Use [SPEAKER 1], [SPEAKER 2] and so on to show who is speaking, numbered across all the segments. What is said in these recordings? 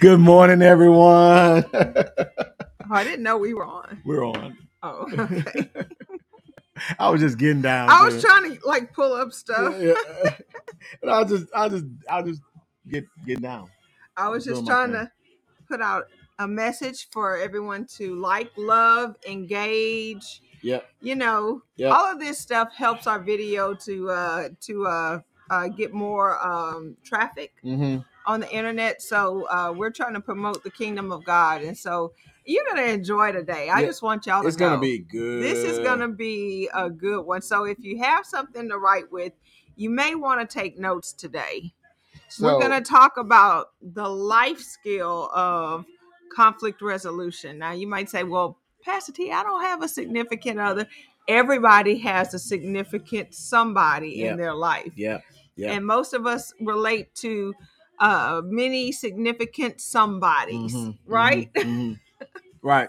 [SPEAKER 1] Good morning, everyone.
[SPEAKER 2] Oh, I didn't know we were on.
[SPEAKER 1] We're on.
[SPEAKER 2] Oh, okay.
[SPEAKER 1] I was just getting down.
[SPEAKER 2] I was
[SPEAKER 1] it.
[SPEAKER 2] trying to like pull up stuff.
[SPEAKER 1] Yeah, yeah. And I'll just, I'll just, I'll just get get down.
[SPEAKER 2] I was just trying to put out a message for everyone to like, love, engage.
[SPEAKER 1] Yep,
[SPEAKER 2] You know,
[SPEAKER 1] yep.
[SPEAKER 2] all of this stuff helps our video to uh to uh, uh get more um traffic
[SPEAKER 1] hmm
[SPEAKER 2] on the internet. So uh we're trying to promote the kingdom of God. And so you're gonna enjoy today. I
[SPEAKER 1] Yeah,
[SPEAKER 2] just want y'all to
[SPEAKER 1] It's gonna be good.
[SPEAKER 2] this is going to be a good one. So if you have something to write with, you may want to take notes today. We're going to talk about the life skill of conflict resolution. Now, you might say, well, Pastor T, I don't have a significant other. Everybody has a significant somebody
[SPEAKER 1] Yeah.
[SPEAKER 2] in their life.
[SPEAKER 1] Yeah. yep.
[SPEAKER 2] And most of us relate to uh, many significant somebodies,
[SPEAKER 1] Mhm,
[SPEAKER 2] right?
[SPEAKER 1] mhm, mhm. right.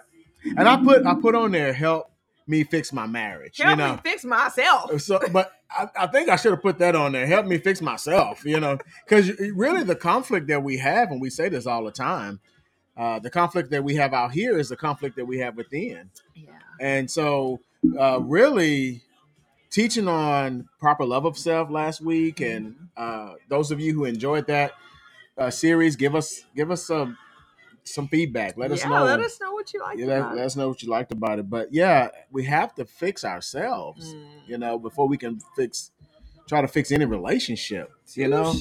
[SPEAKER 1] And I put, I put on there, help me fix my marriage.
[SPEAKER 2] Help
[SPEAKER 1] you know,
[SPEAKER 2] me fix myself.
[SPEAKER 1] so but I, I think I should have put that on there. Help me fix myself, you know, because really the conflict that we have, and we say this all the time, uh, the conflict that we have out here is the conflict that we have within,
[SPEAKER 2] Yeah.
[SPEAKER 1] and so uh, really teaching on proper love of self last week, and uh, those of you who enjoyed that uh, series, give us give us some some feedback. Let us
[SPEAKER 2] yeah,
[SPEAKER 1] know.
[SPEAKER 2] let us know what you like
[SPEAKER 1] yeah, let, let us know what you liked about it. But yeah, we have to fix ourselves
[SPEAKER 2] Mm.
[SPEAKER 1] you know, before we can fix try to fix any relationship, you know.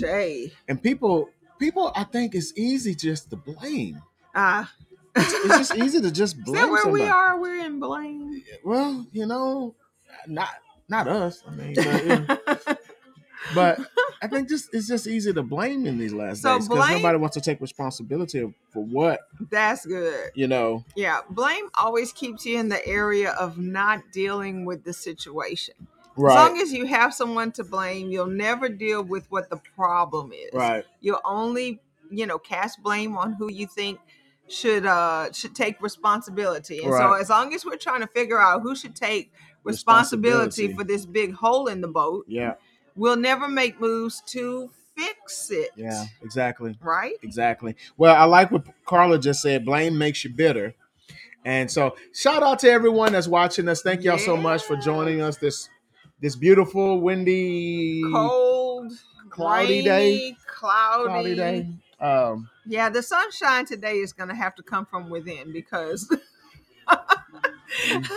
[SPEAKER 1] And people people I think it's easy just to blame.
[SPEAKER 2] Ah.
[SPEAKER 1] It's, it's just easy to just
[SPEAKER 2] Is
[SPEAKER 1] blame
[SPEAKER 2] that where
[SPEAKER 1] somebody.
[SPEAKER 2] we are? We're in blame.
[SPEAKER 1] Well, you know, not not us. I mean, but, yeah. But I think just it's just easy to blame in these last
[SPEAKER 2] So
[SPEAKER 1] days because nobody wants to take responsibility for what
[SPEAKER 2] That's good.
[SPEAKER 1] you know.
[SPEAKER 2] Yeah, blame always keeps you in the area of not dealing with the situation. As long as you have someone to blame, you'll never deal with what the problem is.
[SPEAKER 1] right,
[SPEAKER 2] You'll only, you know, cast blame on who you think should uh should take responsibility. And so as long as we're trying to figure out who should take responsibility,
[SPEAKER 1] Responsibility.
[SPEAKER 2] for this big hole in the boat,
[SPEAKER 1] yeah,
[SPEAKER 2] we'll never make moves to fix it.
[SPEAKER 1] yeah, exactly.
[SPEAKER 2] Right?
[SPEAKER 1] Exactly. Well, I like what Carla just said. Blame makes you bitter. And so, shout out to everyone that's watching us. Thank y'all so much for joining us this this beautiful, windy,
[SPEAKER 2] Cold,
[SPEAKER 1] cloudy day.
[SPEAKER 2] Cloudy.
[SPEAKER 1] Cloudy day. Um,
[SPEAKER 2] Yeah, the sunshine today is going to have to come from within because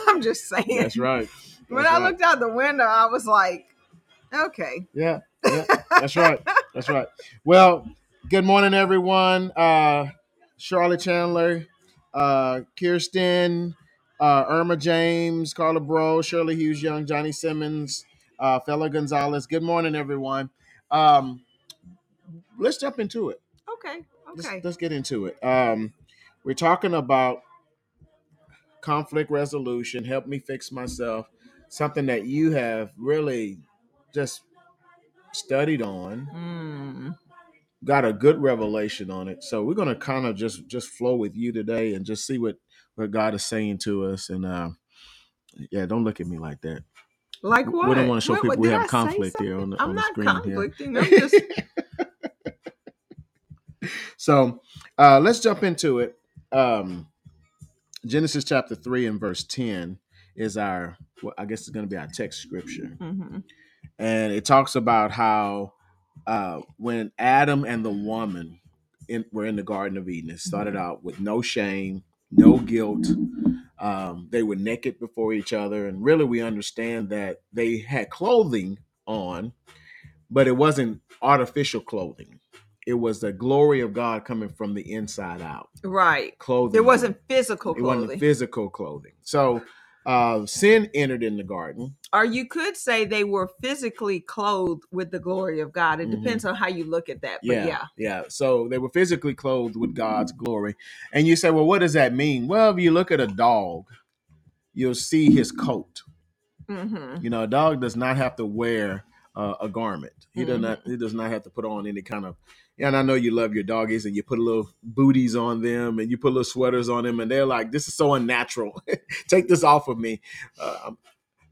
[SPEAKER 2] I'm just saying.
[SPEAKER 1] that's right.
[SPEAKER 2] when I
[SPEAKER 1] right.
[SPEAKER 2] looked out the window, I was like, okay.
[SPEAKER 1] Yeah, yeah, that's right. That's right. Well, good morning, everyone. Uh, Charlotte Chandler, uh, Kirsten, uh, Irma James, Carla Bro, Shirley Hughes Young, Johnny Simmons, uh, Fella Gonzalez. Good morning, everyone. Um, let's jump into it.
[SPEAKER 2] Okay.
[SPEAKER 1] Let's,
[SPEAKER 2] Okay.
[SPEAKER 1] let's get into it. Um, we're talking about conflict resolution. Help me fix myself. Something that you have really just studied on
[SPEAKER 2] Mm.
[SPEAKER 1] got a good revelation on it. So we're gonna kind of just just flow with you today and just see what what God is saying to us. And uh, yeah, don't look at me like that.
[SPEAKER 2] Like what?
[SPEAKER 1] We don't want to show people we have
[SPEAKER 2] I
[SPEAKER 1] conflict here on the,
[SPEAKER 2] I'm
[SPEAKER 1] on the
[SPEAKER 2] not
[SPEAKER 1] screen
[SPEAKER 2] conflicting. I'm just.
[SPEAKER 1] so uh, let's jump into it. Um, Genesis chapter three and verse ten is our. Well, I guess it's going to be our text scripture.
[SPEAKER 2] Mhm.
[SPEAKER 1] And it talks about how uh, when Adam and the woman in, were in the Garden of Eden, it started out with no shame, no guilt. Um, they were naked before each other, and really, we understand that they had clothing on, but it wasn't artificial clothing. It was the glory of God coming from the inside out.
[SPEAKER 2] Right.
[SPEAKER 1] Clothing.
[SPEAKER 2] There wasn't physical
[SPEAKER 1] It
[SPEAKER 2] clothing.
[SPEAKER 1] wasn't physical clothing. So uh, sin entered in the garden.
[SPEAKER 2] or you could say they were physically clothed with the glory of God. It
[SPEAKER 1] Mhm.
[SPEAKER 2] depends on how you look at that. But
[SPEAKER 1] Yeah,
[SPEAKER 2] yeah.
[SPEAKER 1] yeah. So they were physically clothed with God's glory. And you say, well, what does that mean? Well, if you look at a dog, you'll see his coat.
[SPEAKER 2] hmm
[SPEAKER 1] You know, a dog does not have to wear uh, a garment. He does
[SPEAKER 2] Mhm.
[SPEAKER 1] not. He does not have to put on any kind of. And I know you love your doggies, and you put little booties on them, and you put little sweaters on them, and they're like, "This is so unnatural. Take this off of me." Uh,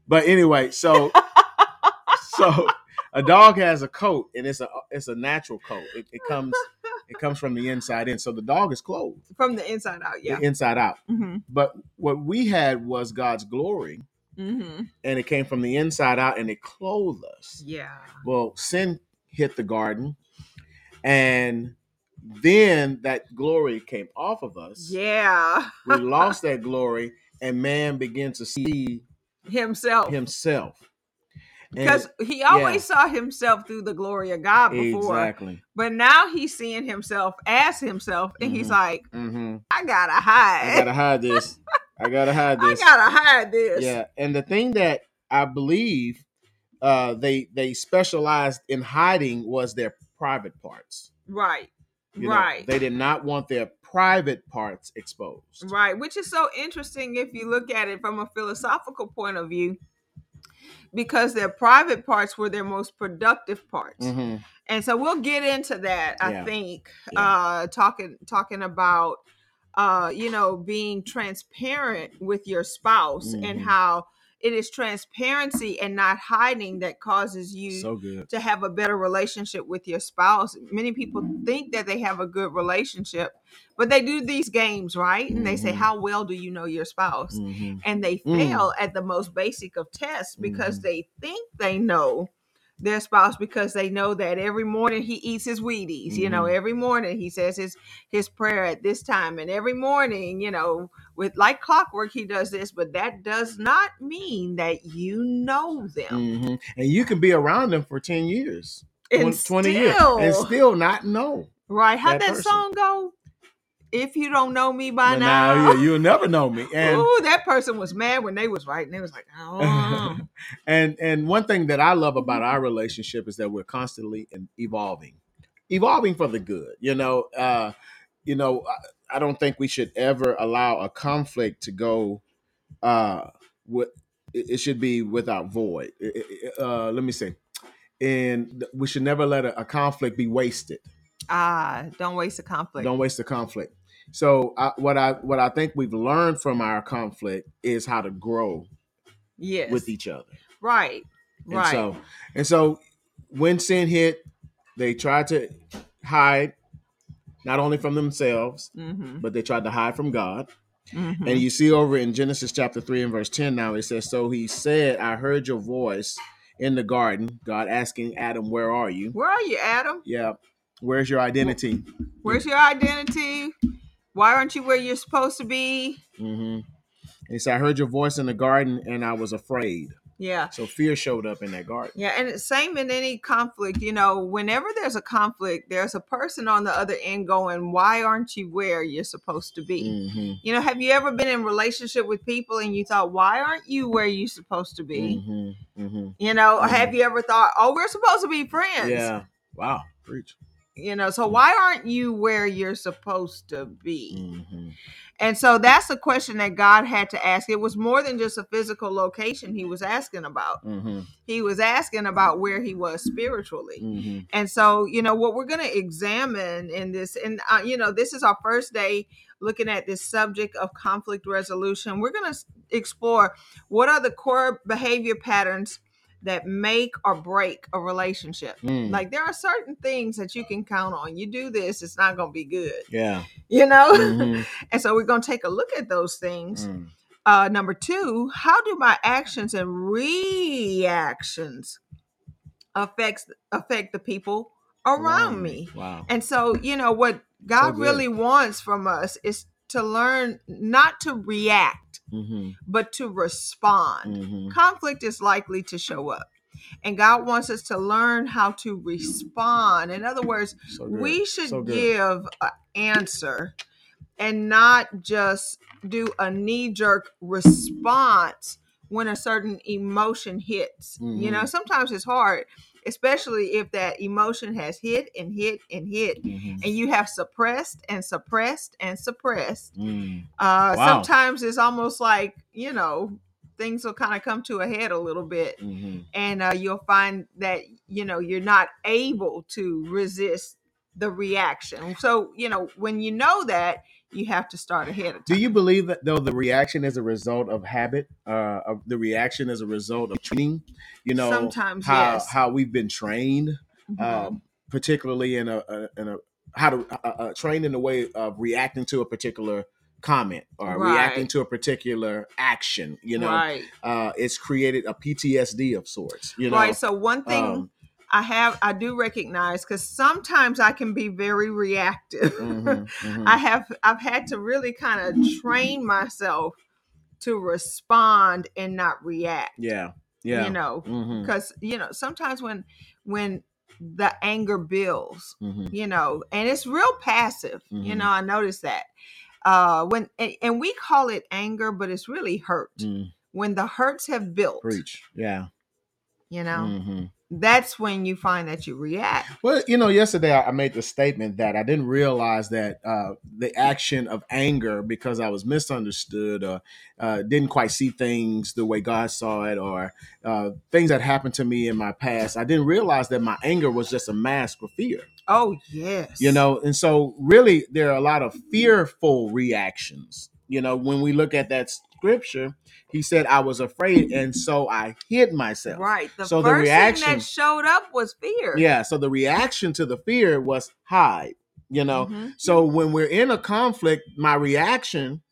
[SPEAKER 1] but anyway, so so a dog has a coat, and it's a it's a natural coat. It, it comes it comes from the inside in. So the dog is clothed,
[SPEAKER 2] From the inside out, yeah.
[SPEAKER 1] the inside out.
[SPEAKER 2] Mm-hmm.
[SPEAKER 1] But what we had was God's glory,
[SPEAKER 2] Mm-hmm.
[SPEAKER 1] and it came from the inside out, and it clothed us.
[SPEAKER 2] Yeah.
[SPEAKER 1] Well, sin hit the garden, and then that glory came off of us.
[SPEAKER 2] Yeah.
[SPEAKER 1] We lost that glory, and man began to see
[SPEAKER 2] Himself.
[SPEAKER 1] himself.
[SPEAKER 2] Because he always saw himself through the glory of God before.
[SPEAKER 1] exactly.
[SPEAKER 2] But now he's seeing himself as himself. And he's
[SPEAKER 1] Mhm.
[SPEAKER 2] like,
[SPEAKER 1] hmm
[SPEAKER 2] I gotta hide.
[SPEAKER 1] I gotta hide this. I gotta hide this.
[SPEAKER 2] I gotta hide this.
[SPEAKER 1] Yeah, and the thing that I believe uh, they they specialized in hiding was their private parts.
[SPEAKER 2] Right.
[SPEAKER 1] You know,
[SPEAKER 2] right.
[SPEAKER 1] they did not want their private parts exposed.
[SPEAKER 2] Right, which is so interesting if you look at it from a philosophical point of view, because their private parts were their most productive parts,
[SPEAKER 1] hmm
[SPEAKER 2] and so we'll get into that. I
[SPEAKER 1] Yeah.
[SPEAKER 2] think
[SPEAKER 1] Yeah.
[SPEAKER 2] uh, talking talking about uh, you know being transparent with your spouse and
[SPEAKER 1] Mhm.
[SPEAKER 2] how it is transparency and not hiding that causes you
[SPEAKER 1] So good.
[SPEAKER 2] to have a better relationship with your spouse. Many people think that they have a good relationship, but they do these games, right? And they say,
[SPEAKER 1] Mhm.
[SPEAKER 2] How well do you know your spouse?
[SPEAKER 1] hmm
[SPEAKER 2] And they
[SPEAKER 1] Mm.
[SPEAKER 2] fail at the most basic of tests because
[SPEAKER 1] Mhm.
[SPEAKER 2] they think they know their spouse because they know that every morning he eats his Wheaties. You know,
[SPEAKER 1] Mhm.
[SPEAKER 2] every morning he says his his prayer at this time, and every morning, you know, with like clockwork, he does this. But that does not mean that you know them.
[SPEAKER 1] hmm And you can be around them for ten years,
[SPEAKER 2] And
[SPEAKER 1] 20 years,
[SPEAKER 2] still-
[SPEAKER 1] and still not know.
[SPEAKER 2] Right. How'd
[SPEAKER 1] that
[SPEAKER 2] that,
[SPEAKER 1] person.
[SPEAKER 2] song go? If you don't know me by now.
[SPEAKER 1] now, yeah, you'll never know me. And
[SPEAKER 2] Ooh, that person was mad when they was writing. They was like, oh.
[SPEAKER 1] and and one thing that I love about our relationship is that we're constantly in- evolving, evolving for the good. You know, uh, you know, I, I don't think we should ever allow a conflict to go. Uh, with it it should be without void. It- Uh, let me say, and we should never let a, a conflict be wasted.
[SPEAKER 2] ah, don't waste a conflict.
[SPEAKER 1] Don't waste a conflict. So I, what I what I think we've learned from our conflict is how to grow
[SPEAKER 2] yes.
[SPEAKER 1] with each other.
[SPEAKER 2] right.
[SPEAKER 1] And
[SPEAKER 2] Right.
[SPEAKER 1] so and so when sin hit, they tried to hide not only from themselves,
[SPEAKER 2] mm-hmm.
[SPEAKER 1] but they tried to hide from God.
[SPEAKER 2] Mm-hmm.
[SPEAKER 1] And you see over in Genesis chapter 3 and verse 10 now it says, So he said, I heard your voice in the garden, God asking Adam, Where are you?
[SPEAKER 2] Where are you, Adam?
[SPEAKER 1] Yeah. Where's your identity?
[SPEAKER 2] Where's your identity? Why aren't you where you're supposed to be?
[SPEAKER 1] Mm-hmm. He said, I heard your voice in the garden and I was afraid.
[SPEAKER 2] Yeah.
[SPEAKER 1] So fear showed up in that garden.
[SPEAKER 2] Yeah, and it's same in any conflict, you know, whenever there's a conflict, there's a person on the other end going, Why aren't you where you're supposed to be?
[SPEAKER 1] hmm
[SPEAKER 2] You know, have you ever been in relationship with people and you thought, why aren't you where you're supposed to be?
[SPEAKER 1] hmm hmm
[SPEAKER 2] You know, have you ever thought, oh, we're supposed to be friends?
[SPEAKER 1] Yeah. Wow. Preach.
[SPEAKER 2] You know, so why aren't you where you're supposed to be?
[SPEAKER 1] hmm
[SPEAKER 2] And so that's a question that God had to ask. It was more than just a physical location he was asking about.
[SPEAKER 1] hmm
[SPEAKER 2] He was asking about where he was spiritually.
[SPEAKER 1] hmm
[SPEAKER 2] And so, you know, what we're going to examine in this, and, uh, you know, this is our first day looking at this subject of conflict resolution. We're going to explore what are the core behavior patterns that make or break a relationship.
[SPEAKER 1] Mm.
[SPEAKER 2] Like, there are certain things that you can count on. You do this, it's not going to be good,
[SPEAKER 1] Yeah.
[SPEAKER 2] you know?
[SPEAKER 1] Mhm.
[SPEAKER 2] and so, we're going to take a look at those things.
[SPEAKER 1] Mm.
[SPEAKER 2] Uh, number two, how do my actions and reactions affects affect the people around me?
[SPEAKER 1] Wow.
[SPEAKER 2] And so, you know, what God
[SPEAKER 1] good.
[SPEAKER 2] really wants from us is to learn not to react,
[SPEAKER 1] hmm
[SPEAKER 2] but to respond.
[SPEAKER 1] hmm
[SPEAKER 2] Conflict is likely to show up. And God wants us to learn how to respond. In other words,
[SPEAKER 1] So
[SPEAKER 2] we should
[SPEAKER 1] So
[SPEAKER 2] give an answer and not just do a knee jerk response when a certain emotion hits. You know,
[SPEAKER 1] Mhm.
[SPEAKER 2] sometimes it's hard, especially if that emotion has hit and hit and hit.
[SPEAKER 1] Mhm.
[SPEAKER 2] And you have suppressed and suppressed and suppressed.
[SPEAKER 1] Mm.
[SPEAKER 2] Uh,
[SPEAKER 1] Wow.
[SPEAKER 2] Sometimes it's almost like, you know, things will kind of come to a head a little bit
[SPEAKER 1] Mhm.
[SPEAKER 2] and uh, you'll find that you know you're not able to resist the reaction so you know when you know that you have to start ahead of
[SPEAKER 1] Do you believe that though the reaction is a result of habit? Uh, of the reaction is a result of training. You know,
[SPEAKER 2] Sometimes,
[SPEAKER 1] how
[SPEAKER 2] yes.
[SPEAKER 1] how we've been trained,
[SPEAKER 2] Mhm.
[SPEAKER 1] um, particularly in a, a in a how to uh, uh, trained in the way of reacting to a particular comment or
[SPEAKER 2] Right.
[SPEAKER 1] reacting to a particular action. You know,
[SPEAKER 2] right.
[SPEAKER 1] uh, it's created a PTSD of sorts. You know,
[SPEAKER 2] right. So one thing
[SPEAKER 1] um,
[SPEAKER 2] I have, I do recognize because sometimes I can be very reactive.
[SPEAKER 1] mhm, mhm.
[SPEAKER 2] I have, I've had to really kind of train myself to respond and not react.
[SPEAKER 1] yeah, yeah,
[SPEAKER 2] You know, because you know sometimes when when the anger builds,
[SPEAKER 1] mhm,
[SPEAKER 2] you know, and it's real passive. You
[SPEAKER 1] Mhm.
[SPEAKER 2] know, I noticed that. Uh, when and, and we call it anger, but it's really hurt.
[SPEAKER 1] mm,
[SPEAKER 2] When the hurts have built,
[SPEAKER 1] preach, yeah.
[SPEAKER 2] you know,
[SPEAKER 1] mhm.
[SPEAKER 2] That's when you find that you react.
[SPEAKER 1] Well, you know, yesterday I made the statement that I didn't realize that uh, the action of anger because I was misunderstood or uh, didn't quite see things the way God saw it or uh, things that happened to me in my past. I didn't realize that my anger was just a mask for fear,
[SPEAKER 2] Oh yes,
[SPEAKER 1] you know, and so really there are a lot of fearful reactions. You know, when we look at that scripture, he said, I was afraid, and so I hid myself.
[SPEAKER 2] right. The
[SPEAKER 1] So the reaction-
[SPEAKER 2] that showed up was fear.
[SPEAKER 1] Yeah, so the reaction to the fear was hide, you know.
[SPEAKER 2] Mhm.
[SPEAKER 1] So when we're in a conflict, my reaction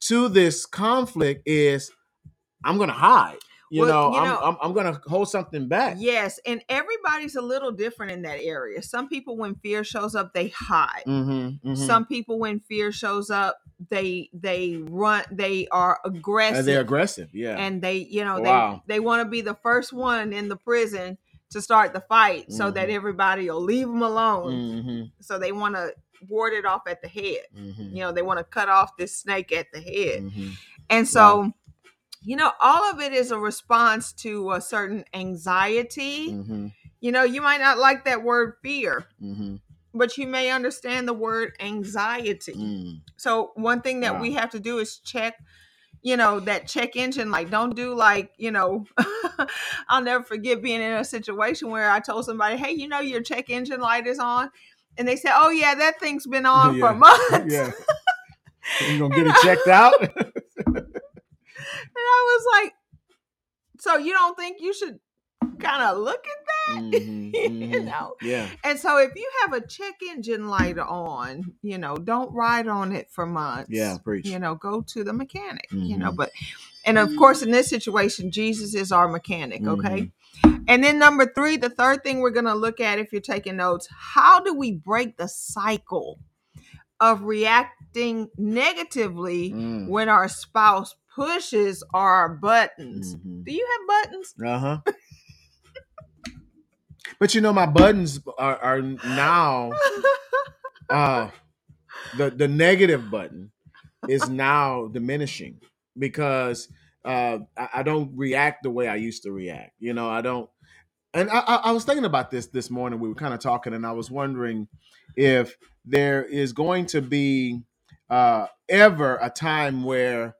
[SPEAKER 1] to this conflict is I'm going to hide. You,
[SPEAKER 2] Well,
[SPEAKER 1] know,
[SPEAKER 2] you
[SPEAKER 1] I'm,
[SPEAKER 2] know-
[SPEAKER 1] I'm, I'm going to hold something back.
[SPEAKER 2] Yes, and everybody's a little different in that area. Some people, when fear shows up, they hide.
[SPEAKER 1] Mm-hmm, mm-hmm.
[SPEAKER 2] Some people, when fear shows up, they they run. They are aggressive.
[SPEAKER 1] And they're aggressive. Yeah.
[SPEAKER 2] and they you know
[SPEAKER 1] Wow.
[SPEAKER 2] they they want to be the first one in the prison to start the fight so that
[SPEAKER 1] Mhm.
[SPEAKER 2] everybody will leave them alone
[SPEAKER 1] mm-hmm,
[SPEAKER 2] so they want to ward it off at the head
[SPEAKER 1] mm-hmm,
[SPEAKER 2] you know they want to cut off this snake at the head
[SPEAKER 1] mm-hmm.
[SPEAKER 2] and so you know all of it is a response to a certain anxiety
[SPEAKER 1] Mm-hmm,
[SPEAKER 2] you know you might not like that word fear
[SPEAKER 1] mm-hmm,
[SPEAKER 2] but you may understand the word anxiety
[SPEAKER 1] mm.
[SPEAKER 2] so one thing that we have to do is check, you know, that check engine. Like, don't do like, you know, I'll never forget being in a situation where I told somebody, "Hey, you know, your check engine light is on," and they said, "Oh yeah, that thing's been on
[SPEAKER 1] Yeah.
[SPEAKER 2] for months."
[SPEAKER 1] Yeah. You gonna get it checked out?
[SPEAKER 2] And I was like, "So you don't think you should kind of look at that?"
[SPEAKER 1] Mhm,
[SPEAKER 2] you
[SPEAKER 1] mhm.
[SPEAKER 2] know.
[SPEAKER 1] Yeah.
[SPEAKER 2] And so if you have a check engine light on, you know, don't ride on it for months.
[SPEAKER 1] Yeah. Preach.
[SPEAKER 2] you know go to the mechanic you know
[SPEAKER 1] Mhm.
[SPEAKER 2] but and of course in this situation jesus is our mechanic okay
[SPEAKER 1] Mm-hmm.
[SPEAKER 2] and then number three the third thing we're going to look at if you're taking notes how do we break the cycle of reacting negatively
[SPEAKER 1] Mm.
[SPEAKER 2] when our spouse pushes our buttons
[SPEAKER 1] Mhm.
[SPEAKER 2] do you have buttons
[SPEAKER 1] Uh huh. but you know, my buttons are, are now uh the the negative button is now diminishing because uh I, I don't react the way I used to react. You know, I don't. And I, I, I was thinking about this this morning. We were kind of talking, and I was wondering if there is going to be uh ever a time where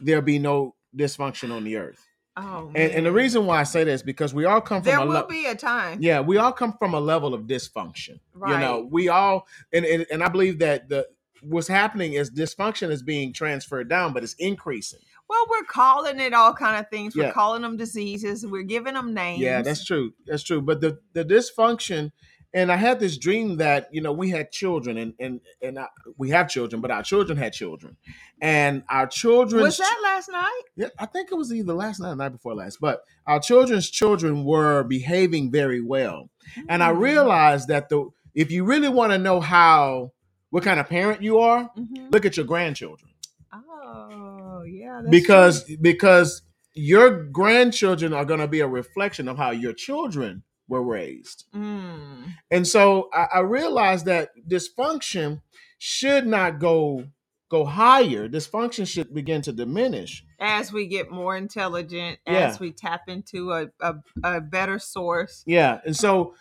[SPEAKER 1] there'll be no dysfunction on the earth.
[SPEAKER 2] oh
[SPEAKER 1] And, and the reason why I say this because we all come from
[SPEAKER 2] there
[SPEAKER 1] a
[SPEAKER 2] will
[SPEAKER 1] le-
[SPEAKER 2] be a time
[SPEAKER 1] yeah, we all come from a level of dysfunction. Right. You know, we all and, and and I believe that the what's happening is dysfunction is being transferred down, but it's increasing.
[SPEAKER 2] well we're calling it all kind of things we're
[SPEAKER 1] Yeah.
[SPEAKER 2] calling them diseases we're giving them names
[SPEAKER 1] Yeah, that's true. That's true. But the the dysfunction, and I had this dream that you know we had children, and and and I, we have children, but our children had children, and our children
[SPEAKER 2] was that last night
[SPEAKER 1] Yeah, I think it was either last night or the night before last, but our children's children were behaving very well. And I
[SPEAKER 2] Mm.
[SPEAKER 1] realized that the if you really want to know how what kind of parent you are,
[SPEAKER 2] Mhm.
[SPEAKER 1] look at your grandchildren.
[SPEAKER 2] Oh, yeah. That's
[SPEAKER 1] because
[SPEAKER 2] true.
[SPEAKER 1] because your grandchildren are going to be a reflection of how your children were raised.
[SPEAKER 2] Mm.
[SPEAKER 1] And so I, I realized that dysfunction should not go go higher. Dysfunction should begin to diminish.
[SPEAKER 2] as we get more intelligent,
[SPEAKER 1] Yeah.
[SPEAKER 2] as we tap into a, a, a better source.
[SPEAKER 1] Yeah, and so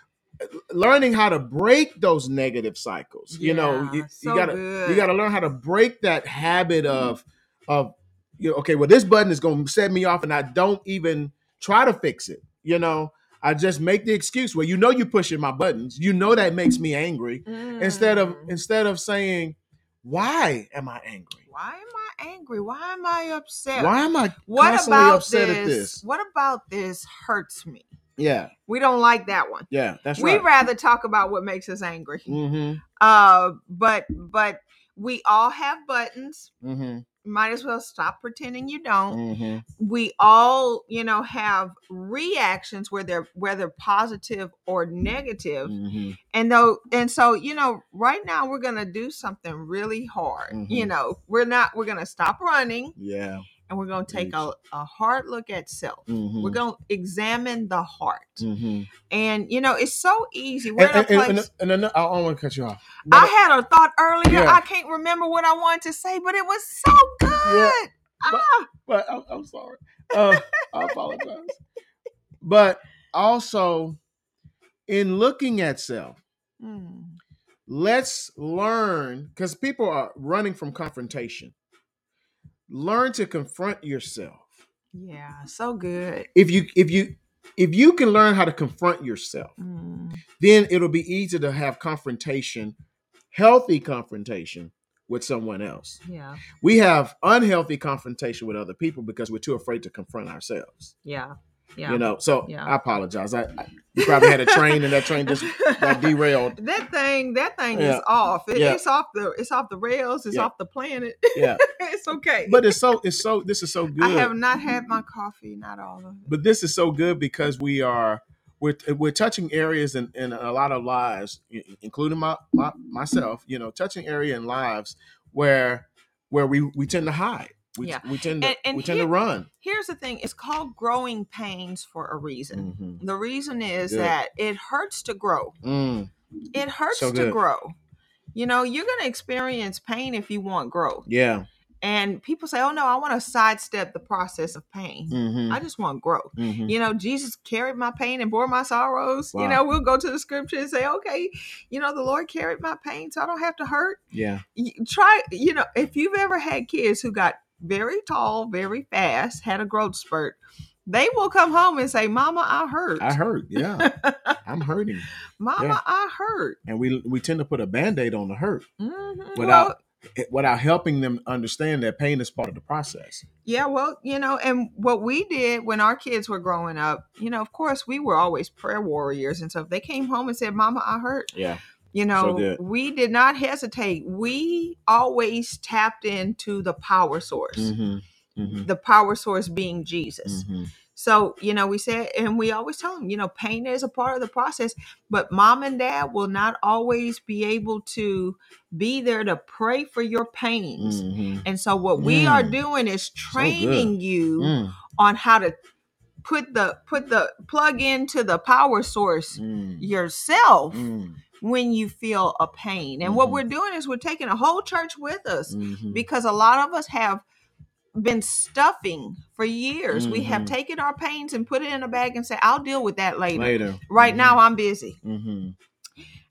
[SPEAKER 1] learning how to break those negative cycles. You know,
[SPEAKER 2] Yeah,
[SPEAKER 1] you, you gotta
[SPEAKER 2] good.
[SPEAKER 1] you gotta learn how to break that habit of of you know, okay, well, this button is gonna set me off, and I don't even try to fix it. You know, I just make the excuse. Well, you know, you pushing my buttons. You know that makes me angry. Instead of
[SPEAKER 2] Mm.
[SPEAKER 1] instead of saying, why am I angry?
[SPEAKER 2] why am I angry? Why am I upset?
[SPEAKER 1] Why am I
[SPEAKER 2] what
[SPEAKER 1] constantly
[SPEAKER 2] about
[SPEAKER 1] upset
[SPEAKER 2] this,
[SPEAKER 1] at this?
[SPEAKER 2] What about this hurts me?
[SPEAKER 1] Yeah,
[SPEAKER 2] We don't like that one.
[SPEAKER 1] yeah, that's right.
[SPEAKER 2] we
[SPEAKER 1] right.
[SPEAKER 2] rather talk about what makes us angry.
[SPEAKER 1] mm-hmm,
[SPEAKER 2] Uh, but but we all have buttons.
[SPEAKER 1] mm-hmm,
[SPEAKER 2] Might as well stop pretending you don't.
[SPEAKER 1] mm-hmm.
[SPEAKER 2] We all, you know, have reactions where they're whether positive or negative.
[SPEAKER 1] mm-hmm.
[SPEAKER 2] And though and so, you know, right now we're gonna do something really hard. You
[SPEAKER 1] Mhm.
[SPEAKER 2] know, we're not we're gonna stop running
[SPEAKER 1] Yeah.
[SPEAKER 2] And we're gonna take a, a hard look at self.
[SPEAKER 1] Mm-hmm.
[SPEAKER 2] We're gonna examine the heart.
[SPEAKER 1] mm-hmm.
[SPEAKER 2] And you know, it's so easy. We're
[SPEAKER 1] And,
[SPEAKER 2] in a place.
[SPEAKER 1] and, and, and I don't want to cut you off.
[SPEAKER 2] I had a thought earlier.
[SPEAKER 1] Yeah.
[SPEAKER 2] I can't remember what I wanted to say, but it was so good.
[SPEAKER 1] but-
[SPEAKER 2] ah,
[SPEAKER 1] but I'm, I'm sorry. Uh, I apologize. But also, in looking at self,
[SPEAKER 2] mm,
[SPEAKER 1] let's learn because people are running from confrontation. Learn to confront yourself.
[SPEAKER 2] yeah, so good.
[SPEAKER 1] If you if you if you can learn how to confront yourself,
[SPEAKER 2] Mm,
[SPEAKER 1] then it'll be easy to have confrontation, healthy confrontation with someone else.
[SPEAKER 2] yeah,
[SPEAKER 1] We have unhealthy confrontation with other people because we're too afraid to confront ourselves.
[SPEAKER 2] yeah, yeah.
[SPEAKER 1] You know, so
[SPEAKER 2] Yeah.
[SPEAKER 1] I apologize. I, I you probably had a train and that train just got derailed.
[SPEAKER 2] that thing, that thing
[SPEAKER 1] Yeah.
[SPEAKER 2] is off. It-
[SPEAKER 1] Yeah.
[SPEAKER 2] It's off the, it's off the rails. It's
[SPEAKER 1] Yeah.
[SPEAKER 2] off the planet.
[SPEAKER 1] Yeah,
[SPEAKER 2] it's okay.
[SPEAKER 1] but it's so it's so this is so good.
[SPEAKER 2] I have not had my coffee, not all of it.
[SPEAKER 1] but this is so good because we are we're we're touching areas in, in a lot of lives, including my, my myself. You know, touching area in lives where where we we tend to hide. We,
[SPEAKER 2] Yeah.
[SPEAKER 1] we tend to
[SPEAKER 2] And- and
[SPEAKER 1] we tend to run.
[SPEAKER 2] Here's the thing: it's called growing pains for a reason.
[SPEAKER 1] Mhm.
[SPEAKER 2] The reason is
[SPEAKER 1] Good.
[SPEAKER 2] that it hurts to grow.
[SPEAKER 1] Mm,
[SPEAKER 2] It hurts
[SPEAKER 1] So
[SPEAKER 2] to grow. You know, you're going to experience pain if you want growth.
[SPEAKER 1] yeah.
[SPEAKER 2] And people say, oh no, I want to sidestep the process of pain.
[SPEAKER 1] hmm
[SPEAKER 2] I just want growth.
[SPEAKER 1] hmm
[SPEAKER 2] You know, Jesus carried my pain and bore my sorrows. You know, we'll go to the scripture and say, okay, you know, the Lord carried my pain, so I don't have to hurt.
[SPEAKER 1] Yeah.
[SPEAKER 2] You- Try, you know, if you've ever had kids who got very tall, very fast, had a growth spurt, they will come home and say, Mama, I hurt.
[SPEAKER 1] I hurt. Yeah. I'm hurting.
[SPEAKER 2] Mama,
[SPEAKER 1] Yeah.
[SPEAKER 2] I hurt.
[SPEAKER 1] And we we tend to put a band-aid on the hurt
[SPEAKER 2] Mhm.
[SPEAKER 1] Without-
[SPEAKER 2] Well,
[SPEAKER 1] without helping them understand that pain is part of the process.
[SPEAKER 2] Yeah, well, you know, and what we did when our kids were growing up, you know, of course, we were always prayer warriors. And so if they came home and said, Mama, I hurt,
[SPEAKER 1] Yeah.
[SPEAKER 2] You know,
[SPEAKER 1] good.
[SPEAKER 2] we did not hesitate. We always tapped into the power source,
[SPEAKER 1] hmm hmm
[SPEAKER 2] the power source being Jesus.
[SPEAKER 1] hmm
[SPEAKER 2] So, you know, we said, and we always tell them, you know, pain is a part of the process, but mom and dad will not always be able to be there to pray for your pains.
[SPEAKER 1] hmm
[SPEAKER 2] And so, what we are
[SPEAKER 1] Mm.
[SPEAKER 2] doing is training you
[SPEAKER 1] Mm.
[SPEAKER 2] on how to put the put the plug into the power source
[SPEAKER 1] Mm.
[SPEAKER 2] yourself
[SPEAKER 1] Mm.
[SPEAKER 2] When you feel a pain. And what
[SPEAKER 1] Mhm.
[SPEAKER 2] we're doing is we're taking a whole church with us
[SPEAKER 1] Mhm.
[SPEAKER 2] because a lot of us have been stuffing for years. We have
[SPEAKER 1] Mhm.
[SPEAKER 2] taken our pains and put it in a bag and say, "I'll deal with that later."
[SPEAKER 1] Later.
[SPEAKER 2] Right now, I'm busy.
[SPEAKER 1] hmm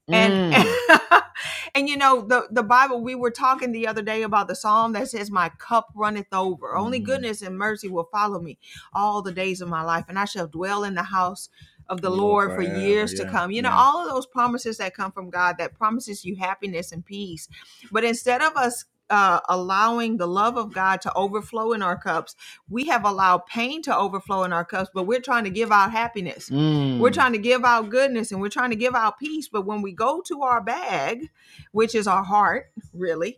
[SPEAKER 2] And
[SPEAKER 1] Mm.
[SPEAKER 2] and you know the the Bible. We were talking the other day about the psalm that says, "My cup runneth over. Only goodness and mercy will follow me all the days of my life, and I shall dwell in the house." Of the
[SPEAKER 1] Lord
[SPEAKER 2] Lord for
[SPEAKER 1] forever,
[SPEAKER 2] years to come. You know,
[SPEAKER 1] yeah.
[SPEAKER 2] all of those promises that come from God that promises you happiness and peace. But instead of us uh, allowing the love of God to overflow in our cups, we have allowed pain to overflow in our cups, but we're trying to give out happiness.
[SPEAKER 1] Mm.
[SPEAKER 2] We're trying to give out goodness and we're trying to give out peace. But when we go to our bag, which is our heart, really,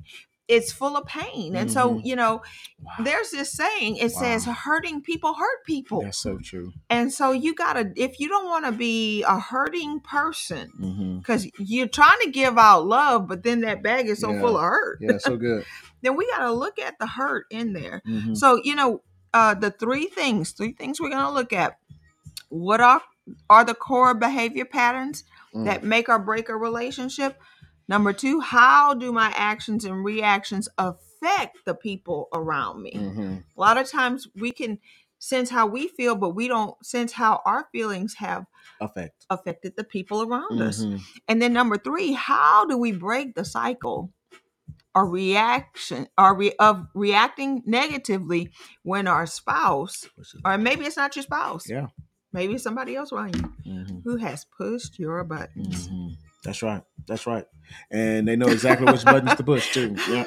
[SPEAKER 2] it's full of pain. And so,
[SPEAKER 1] Mhm.
[SPEAKER 2] you know,
[SPEAKER 1] Wow.
[SPEAKER 2] there's this saying it says, hurting people hurt people.
[SPEAKER 1] That's so true.
[SPEAKER 2] And so, you got to, if you don't want to be a hurting person,
[SPEAKER 1] hmm
[SPEAKER 2] because you're trying to give out love, but then that bag is so
[SPEAKER 1] Yeah.
[SPEAKER 2] full of hurt,
[SPEAKER 1] Yeah, so good.
[SPEAKER 2] then we got to look at the hurt in there.
[SPEAKER 1] hmm
[SPEAKER 2] So, you know, uh, the three things, three things we're going to look at. What are are the core behavior patterns
[SPEAKER 1] Mm.
[SPEAKER 2] that make or break a relationship? Number two, how do my actions and reactions affect the people around me?
[SPEAKER 1] hmm
[SPEAKER 2] A lot of times we can sense how we feel, but we don't sense how our feelings have
[SPEAKER 1] Effect.
[SPEAKER 2] affected the people around us.
[SPEAKER 1] Mhm.
[SPEAKER 2] And then number three, how do we break the cycle or reaction or re- of reacting negatively when our spouse, or maybe it's not your spouse,
[SPEAKER 1] Yeah.
[SPEAKER 2] maybe it's somebody else around you
[SPEAKER 1] hmm
[SPEAKER 2] who has pushed your buttons.
[SPEAKER 1] That's right. That's right. And they know exactly which buttons to push too. Yeah.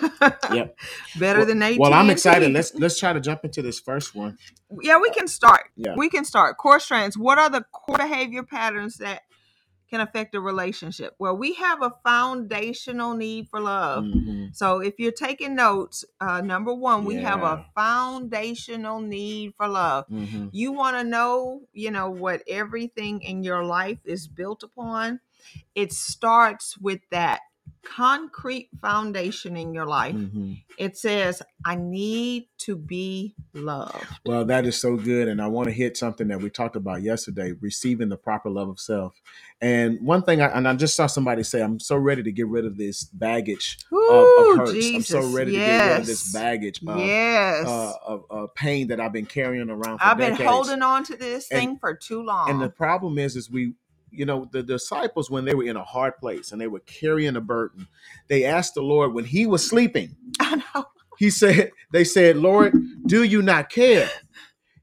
[SPEAKER 1] Yep.
[SPEAKER 2] Better
[SPEAKER 1] Well,
[SPEAKER 2] than AT.
[SPEAKER 1] well, I'm excited. Let's let's try to jump into this first one.
[SPEAKER 2] yeah, we can start.
[SPEAKER 1] Yeah.
[SPEAKER 2] We can start. Core strengths. What are the core behavior patterns that can affect a relationship? Well, we have a foundational need for love.
[SPEAKER 1] Mhm.
[SPEAKER 2] So if you're taking notes, uh, number one, we have a foundational need for love.
[SPEAKER 1] Mhm.
[SPEAKER 2] You want to know, you know, what everything in your life is built upon. It starts with that concrete foundation in your life.
[SPEAKER 1] Mhm.
[SPEAKER 2] It says, I need to be loved.
[SPEAKER 1] Well, that is so good. And I want to hit something that we talked about yesterday receiving the proper love of self. And one thing, I, and I just saw somebody say, I'm so ready to get rid of this baggage of,
[SPEAKER 2] Ooh,
[SPEAKER 1] of hurts.
[SPEAKER 2] Jesus.
[SPEAKER 1] I'm so ready
[SPEAKER 2] yes.
[SPEAKER 1] to get rid of this baggage of,
[SPEAKER 2] yes.
[SPEAKER 1] uh, of, of pain that I've been carrying around for
[SPEAKER 2] I've been
[SPEAKER 1] decades.
[SPEAKER 2] holding on to this
[SPEAKER 1] And-
[SPEAKER 2] thing for too long.
[SPEAKER 1] And the problem is, is we, you know, the disciples, when they were in a hard place and they were carrying a burden, they asked the Lord when he was sleeping,
[SPEAKER 2] I know.
[SPEAKER 1] he said, they said, Lord, do you not care?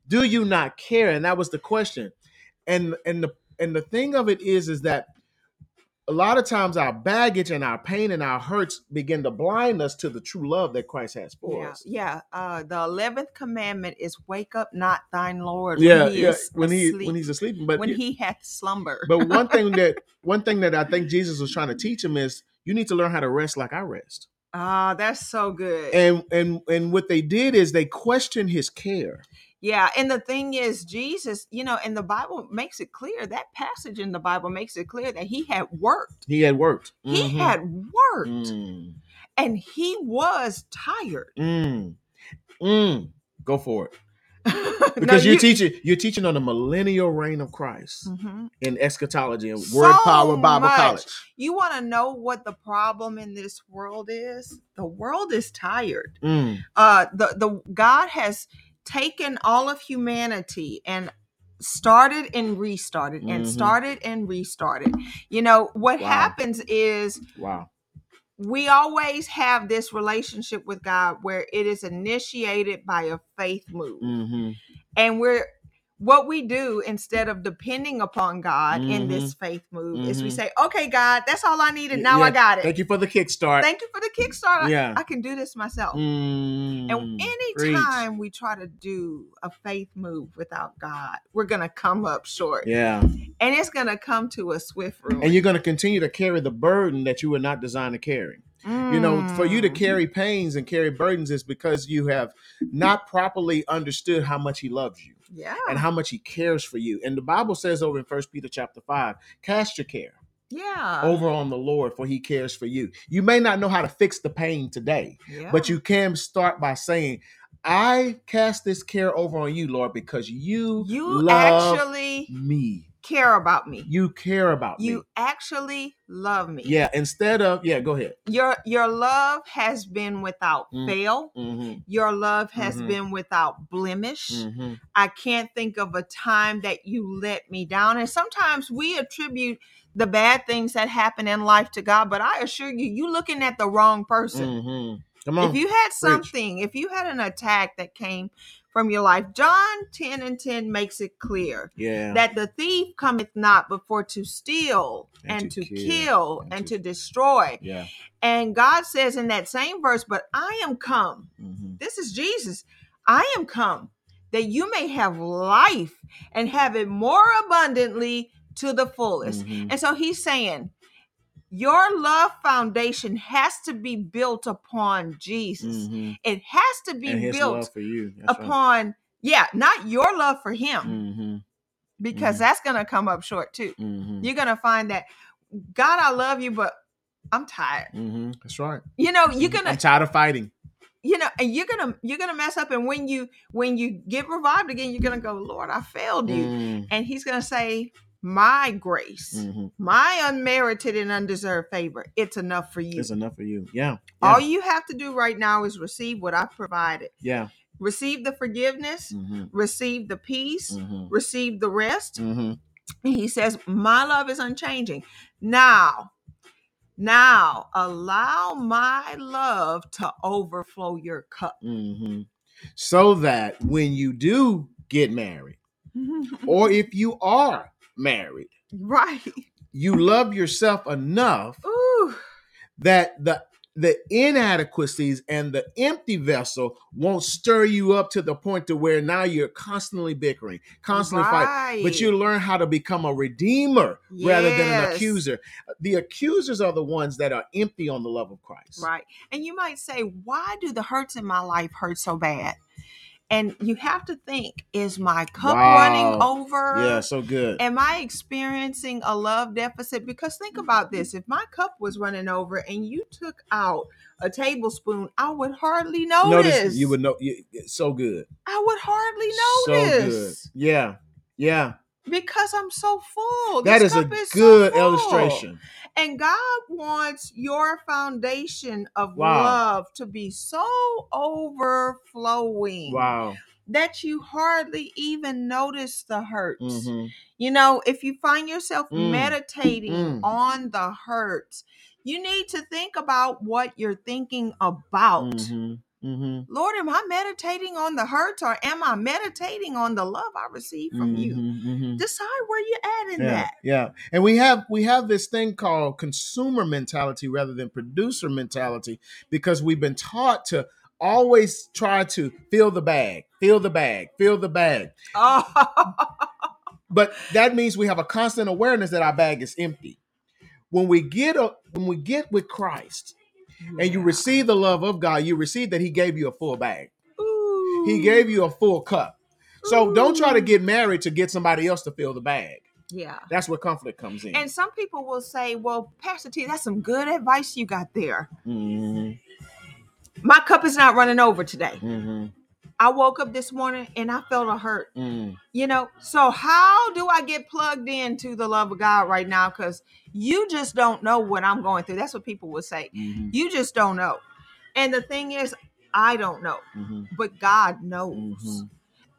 [SPEAKER 1] Do you not care? And that was the question. And and the and the thing of it is, is that a lot of times our baggage and our pain and our hurts begin to blind us to the true love that Christ has for
[SPEAKER 2] Yeah,
[SPEAKER 1] us.
[SPEAKER 2] yeah. Uh, the eleventh commandment is wake up, not thine Lord.
[SPEAKER 1] Yeah,
[SPEAKER 2] when he
[SPEAKER 1] yeah.
[SPEAKER 2] is
[SPEAKER 1] When he
[SPEAKER 2] asleep,
[SPEAKER 1] when he's asleep, but
[SPEAKER 2] when he hath slumber.
[SPEAKER 1] but one thing that one thing that I think Jesus was trying to teach him is you need to learn how to rest like I rest.
[SPEAKER 2] Ah, that's so good.
[SPEAKER 1] And and and what they did is they questioned his care.
[SPEAKER 2] Yeah, and the thing is, Jesus, you know, and the Bible makes it clear. That passage in the Bible makes it clear that he had worked.
[SPEAKER 1] He had worked.
[SPEAKER 2] He
[SPEAKER 1] Mhm.
[SPEAKER 2] had worked,
[SPEAKER 1] Mm,
[SPEAKER 2] and he was tired.
[SPEAKER 1] mm, mm. Go for it.
[SPEAKER 2] No,
[SPEAKER 1] Because you're
[SPEAKER 2] you-
[SPEAKER 1] teaching you're teaching on the millennial reign of Christ
[SPEAKER 2] Mhm.
[SPEAKER 1] in eschatology and
[SPEAKER 2] So
[SPEAKER 1] Word Power Bible
[SPEAKER 2] much.
[SPEAKER 1] College.
[SPEAKER 2] You want to know what the problem in this world is? The world is tired.
[SPEAKER 1] Mm,
[SPEAKER 2] Uh the the God has taken all of humanity and started and restarted and
[SPEAKER 1] Mhm.
[SPEAKER 2] started and restarted. You know, what
[SPEAKER 1] Wow.
[SPEAKER 2] happens is
[SPEAKER 1] wow.
[SPEAKER 2] we always have this relationship with God where it is initiated by a faith move.
[SPEAKER 1] hmm
[SPEAKER 2] And we're what we do instead of depending upon God in
[SPEAKER 1] Mhm.
[SPEAKER 2] this faith move is we
[SPEAKER 1] Mhm.
[SPEAKER 2] say, "Okay, God, that's all I needed. Now
[SPEAKER 1] yeah,
[SPEAKER 2] I got it.
[SPEAKER 1] Thank you for the kickstart.
[SPEAKER 2] Thank you for the Kickstarter.
[SPEAKER 1] Yeah.
[SPEAKER 2] I can do this myself."
[SPEAKER 1] Mm,
[SPEAKER 2] And
[SPEAKER 1] preach.
[SPEAKER 2] anytime we try to do a faith move without God, we're gonna come up short,
[SPEAKER 1] Yeah.
[SPEAKER 2] and it's gonna come to a swift ruin.
[SPEAKER 1] And you're going to continue to carry the burden that you were not designed to carry. You know, for you to
[SPEAKER 2] Mm.
[SPEAKER 1] carry pains and carry burdens is because you have not properly understood how much he loves you
[SPEAKER 2] yeah,
[SPEAKER 1] and how much he cares for you. And the Bible says over in First Peter chapter 5, cast your care
[SPEAKER 2] yeah,
[SPEAKER 1] over on the Lord for he cares for you. You may not know how to fix the pain today,
[SPEAKER 2] yeah.
[SPEAKER 1] but you can start by saying, I cast this care over on you, Lord, because you,
[SPEAKER 2] you
[SPEAKER 1] love
[SPEAKER 2] actually
[SPEAKER 1] me.
[SPEAKER 2] Care about me.
[SPEAKER 1] You care about
[SPEAKER 2] You
[SPEAKER 1] me.
[SPEAKER 2] You actually love me.
[SPEAKER 1] Yeah, instead of, yeah, go ahead.
[SPEAKER 2] Your your love has been without
[SPEAKER 1] Mm.
[SPEAKER 2] fail.
[SPEAKER 1] Mm-hmm.
[SPEAKER 2] Your love has
[SPEAKER 1] Mhm.
[SPEAKER 2] been without blemish.
[SPEAKER 1] Mm-hmm.
[SPEAKER 2] I can't think of a time that you let me down. And sometimes we attribute the bad things that happen in life to God, but I assure you, you looking at the wrong person.
[SPEAKER 1] Mm-hmm. Come on.
[SPEAKER 2] If you had something, if you had an attack that came from your life, John 10 and 10 makes it clear
[SPEAKER 1] yeah.
[SPEAKER 2] that the thief cometh not before to steal
[SPEAKER 1] And
[SPEAKER 2] and,
[SPEAKER 1] to
[SPEAKER 2] to,
[SPEAKER 1] kill,
[SPEAKER 2] kill,
[SPEAKER 1] and
[SPEAKER 2] and,
[SPEAKER 1] to-
[SPEAKER 2] to destroy.
[SPEAKER 1] yeah.
[SPEAKER 2] And God says in that same verse, but I am come.
[SPEAKER 1] Mm-hmm.
[SPEAKER 2] This is Jesus. I am come that you may have life and have it more abundantly to the fullest.
[SPEAKER 1] Mhm.
[SPEAKER 2] And so he's saying, your love foundation has to be built upon Jesus.
[SPEAKER 1] Mhm.
[SPEAKER 2] It has to be built
[SPEAKER 1] love for you. That's right.
[SPEAKER 2] upon, yeah, not your love for him,
[SPEAKER 1] Mhm.
[SPEAKER 2] because
[SPEAKER 1] Mhm.
[SPEAKER 2] that's going to come up short too.
[SPEAKER 1] Mhm.
[SPEAKER 2] You're going to find that, God, I love you, but I'm tired.
[SPEAKER 1] Mhm. That's right.
[SPEAKER 2] You know, you're going to
[SPEAKER 1] I'm tired of fighting.
[SPEAKER 2] you know and you're gonna you're gonna mess up and when you when you get revived again you're gonna go lord i failed you
[SPEAKER 1] Mm,
[SPEAKER 2] and he's gonna say my grace
[SPEAKER 1] mhm.
[SPEAKER 2] my unmerited and undeserved favor it's enough for you
[SPEAKER 1] It's enough for you. Yeah.
[SPEAKER 2] all you have to do right now is receive what i've provided
[SPEAKER 1] Yeah.
[SPEAKER 2] receive the forgiveness
[SPEAKER 1] Mhm.
[SPEAKER 2] receive the peace
[SPEAKER 1] Mhm.
[SPEAKER 2] receive the rest
[SPEAKER 1] Mhm.
[SPEAKER 2] he says my love is unchanging now now allow my love to overflow your cup
[SPEAKER 1] Mhm. So that when you do get married, or if you are married,
[SPEAKER 2] Right.
[SPEAKER 1] You love yourself enough
[SPEAKER 2] Ooh.
[SPEAKER 1] that the the inadequacies and the empty vessel won't stir you up to the point to where now you're constantly bickering, constantly fighting. But you learn how to become a redeemer rather than an accuser. The accusers are the ones that are empty on the love of Christ.
[SPEAKER 2] Right. And you might say, why do the hurts in my life hurt so bad? And you have to think, is my cup
[SPEAKER 1] Wow.
[SPEAKER 2] running over?
[SPEAKER 1] Yeah, so good.
[SPEAKER 2] Am I experiencing a love deficit? Because think about this if my cup was running over and you took out a tablespoon, I would hardly notice.
[SPEAKER 1] Notice you would know you, so good.
[SPEAKER 2] I would hardly
[SPEAKER 1] So good.
[SPEAKER 2] notice
[SPEAKER 1] Yeah. Yeah.
[SPEAKER 2] Because I'm so full.
[SPEAKER 1] That is a
[SPEAKER 2] so
[SPEAKER 1] good
[SPEAKER 2] full.
[SPEAKER 1] illustration.
[SPEAKER 2] And God wants your foundation of
[SPEAKER 1] Wow.
[SPEAKER 2] love to be so overflowing
[SPEAKER 1] Wow.
[SPEAKER 2] that you hardly even notice the hurts.
[SPEAKER 1] Mhm.
[SPEAKER 2] You know, if you find yourself
[SPEAKER 1] Mm.
[SPEAKER 2] meditating
[SPEAKER 1] Mm.
[SPEAKER 2] on the hurts, you need to think about what you're thinking about.
[SPEAKER 1] Mhm. Mhm.
[SPEAKER 2] Lord, am I meditating on the hurts or am I meditating on the love I receive from you?
[SPEAKER 1] Mhm. Mhm.
[SPEAKER 2] Decide where you're at in
[SPEAKER 1] yeah,
[SPEAKER 2] that.
[SPEAKER 1] yeah. And we have we have this thing called consumer mentality rather than producer mentality because we've been taught to always try to fill the bag, fill the bag, fill the bag.
[SPEAKER 2] Oh,
[SPEAKER 1] But that means we have a constant awareness that our bag is empty. When we get a, when we get with Christ and you receive the love of God, you receive that He gave you a full bag. He gave you a full cup. So don't try to get married to get somebody else to fill the bag.
[SPEAKER 2] Yeah.
[SPEAKER 1] That's where conflict comes in.
[SPEAKER 2] And some people will say, well, Pastor T, that's some good advice you got there.
[SPEAKER 1] Mhm.
[SPEAKER 2] My cup is not running over today.
[SPEAKER 1] Mhm.
[SPEAKER 2] I woke up this morning and I felt a hurt.
[SPEAKER 1] Mm.
[SPEAKER 2] You know, so how do I get plugged into the love of God right now? Because you just don't know what I'm going through. That's what people will say.
[SPEAKER 1] Mhm.
[SPEAKER 2] You just don't know. And the thing is, I don't know,
[SPEAKER 1] Mhm.
[SPEAKER 2] but God knows.
[SPEAKER 1] Mhm.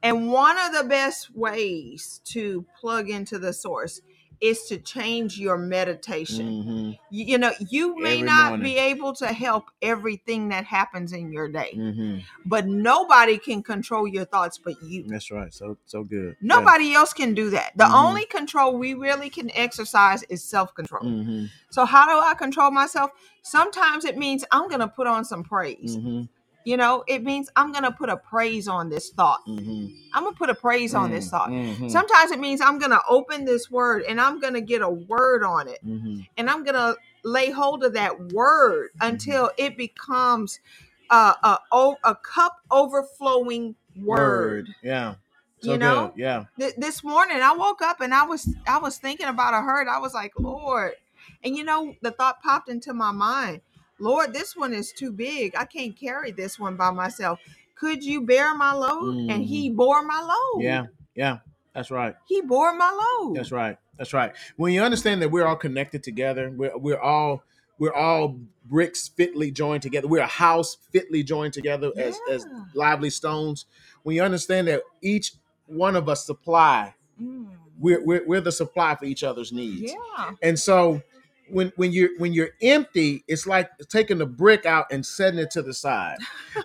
[SPEAKER 2] And one of the best ways to plug into the source is to change your meditation.
[SPEAKER 1] Mhm.
[SPEAKER 2] You, you know, you may
[SPEAKER 1] Every
[SPEAKER 2] not
[SPEAKER 1] morning.
[SPEAKER 2] be able to help everything that happens in your day,
[SPEAKER 1] Mhm.
[SPEAKER 2] but nobody can control your thoughts but you.
[SPEAKER 1] That's right. So so good.
[SPEAKER 2] Nobody else can do that. The
[SPEAKER 1] Mhm.
[SPEAKER 2] only control we really can exercise is self control.
[SPEAKER 1] Yeah. Mhm.
[SPEAKER 2] So, how do I control myself? Sometimes it means I'm going to put on some praise. You know, it means I'm going to put a praise on this thought.
[SPEAKER 1] Mhm.
[SPEAKER 2] I'm going to put a praise on this thought.
[SPEAKER 1] Mhm.
[SPEAKER 2] Sometimes it means I'm going to open this word and I'm going to get a word on it
[SPEAKER 1] Mhm.
[SPEAKER 2] and I'm going to lay hold of that word until it becomes a a cup overflowing word.
[SPEAKER 1] Yeah. So
[SPEAKER 2] You know?
[SPEAKER 1] good. Yeah.
[SPEAKER 2] Th- this morning I woke up and I was I was thinking about a hurt. I was like, Lord. And you know, the thought popped into my mind, Lord, this one is too big. I can't carry this one by myself. Could you bear my load? And he bore my load.
[SPEAKER 1] Mm. Yeah. Yeah. That's right.
[SPEAKER 2] He bore my load.
[SPEAKER 1] That's right. That's right. When you understand that we're all connected together, we're we're all we're all bricks fitly joined together. We're a house fitly joined together as as lively stones. When you understand that each one of us supply,
[SPEAKER 2] Mm.
[SPEAKER 1] we're we're, we're the supply for each other's needs.
[SPEAKER 2] Yeah.
[SPEAKER 1] And so when when you're when you're empty, it's like taking the brick out and setting it to the side.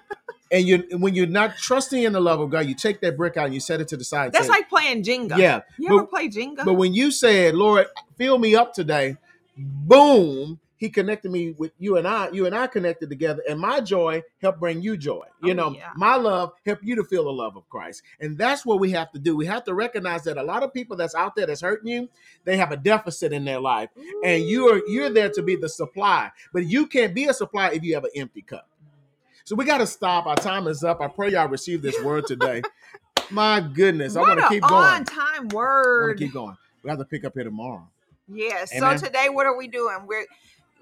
[SPEAKER 1] and you when you're not trusting in the love of God, you take that brick out and you set it to the side.
[SPEAKER 2] That's
[SPEAKER 1] say,
[SPEAKER 2] like playing Jenga.
[SPEAKER 1] yeah.
[SPEAKER 2] You
[SPEAKER 1] but-
[SPEAKER 2] ever play Jenga?
[SPEAKER 1] But when you said, Lord, fill me up today, boom, he connected me with you and I, you and I connected together, and my joy helped bring you joy. You
[SPEAKER 2] Oh,
[SPEAKER 1] know,
[SPEAKER 2] yeah.
[SPEAKER 1] my love helped you to feel the love of Christ. And that's what we have to do. We have to recognize that a lot of people that's out there that's hurting you, they have a deficit in their life. And you are you're there to be the supply. But you can't be a supply if you have an empty cup. So we got to stop. Our time is up. I pray y'all receive this word today. My goodness, I want to keep going.
[SPEAKER 2] on time word.
[SPEAKER 1] keep going. We have to pick up here tomorrow.
[SPEAKER 2] Yes.
[SPEAKER 1] Amen.
[SPEAKER 2] So today, what are we doing? We're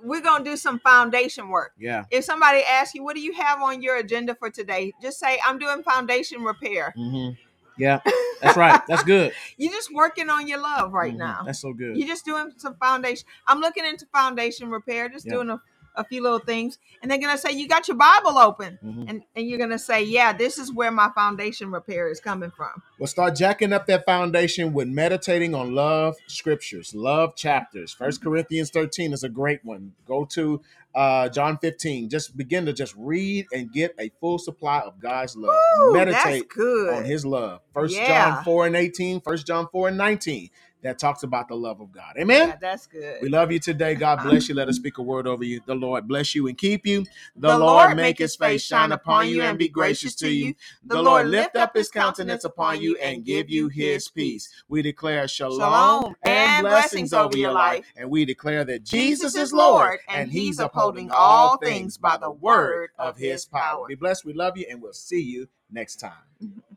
[SPEAKER 2] we're gonna do some foundation work.
[SPEAKER 1] Yeah.
[SPEAKER 2] If somebody asks you, what do you have on your agenda for today? Just say, I'm doing foundation repair.
[SPEAKER 1] hmm Yeah, that's right. That's good.
[SPEAKER 2] You're just working on your love right
[SPEAKER 1] Mhm.
[SPEAKER 2] now.
[SPEAKER 1] That's so good.
[SPEAKER 2] You're just doing some foundation. I'm looking into foundation repair, just
[SPEAKER 1] Yeah.
[SPEAKER 2] doing a, a few little things. And they're gonna say, You got your Bible open.
[SPEAKER 1] Mhm.
[SPEAKER 2] And and you're gonna say, Yeah, this is where my foundation repair is coming from.
[SPEAKER 1] Well, start jacking up that foundation with meditating on love scriptures, love chapters. First Corinthians 13 is a great one. Go to uh, John 15. Just begin to just read and get a full supply of God's love.
[SPEAKER 2] Woo,
[SPEAKER 1] Meditate
[SPEAKER 2] that's good.
[SPEAKER 1] on his love. First
[SPEAKER 2] Yeah.
[SPEAKER 1] John 4 and 18, First John 4 and 19. That talks about the love of God. Amen.
[SPEAKER 2] Yeah, that's good.
[SPEAKER 1] We love you today. God bless you. Let us speak a word over you. The Lord bless you and keep you. The,
[SPEAKER 2] The
[SPEAKER 1] Lord
[SPEAKER 2] Lord
[SPEAKER 1] make his face shine upon you and be gracious to you. The Lord lift up his countenance upon you and give you his peace. We declare shalom,
[SPEAKER 2] Shalom
[SPEAKER 1] and blessings over your life. And we declare that Jesus is Lord and he's upholding all things by the word of his power. Be blessed. We love you and we'll see you next time. Mm-hmm.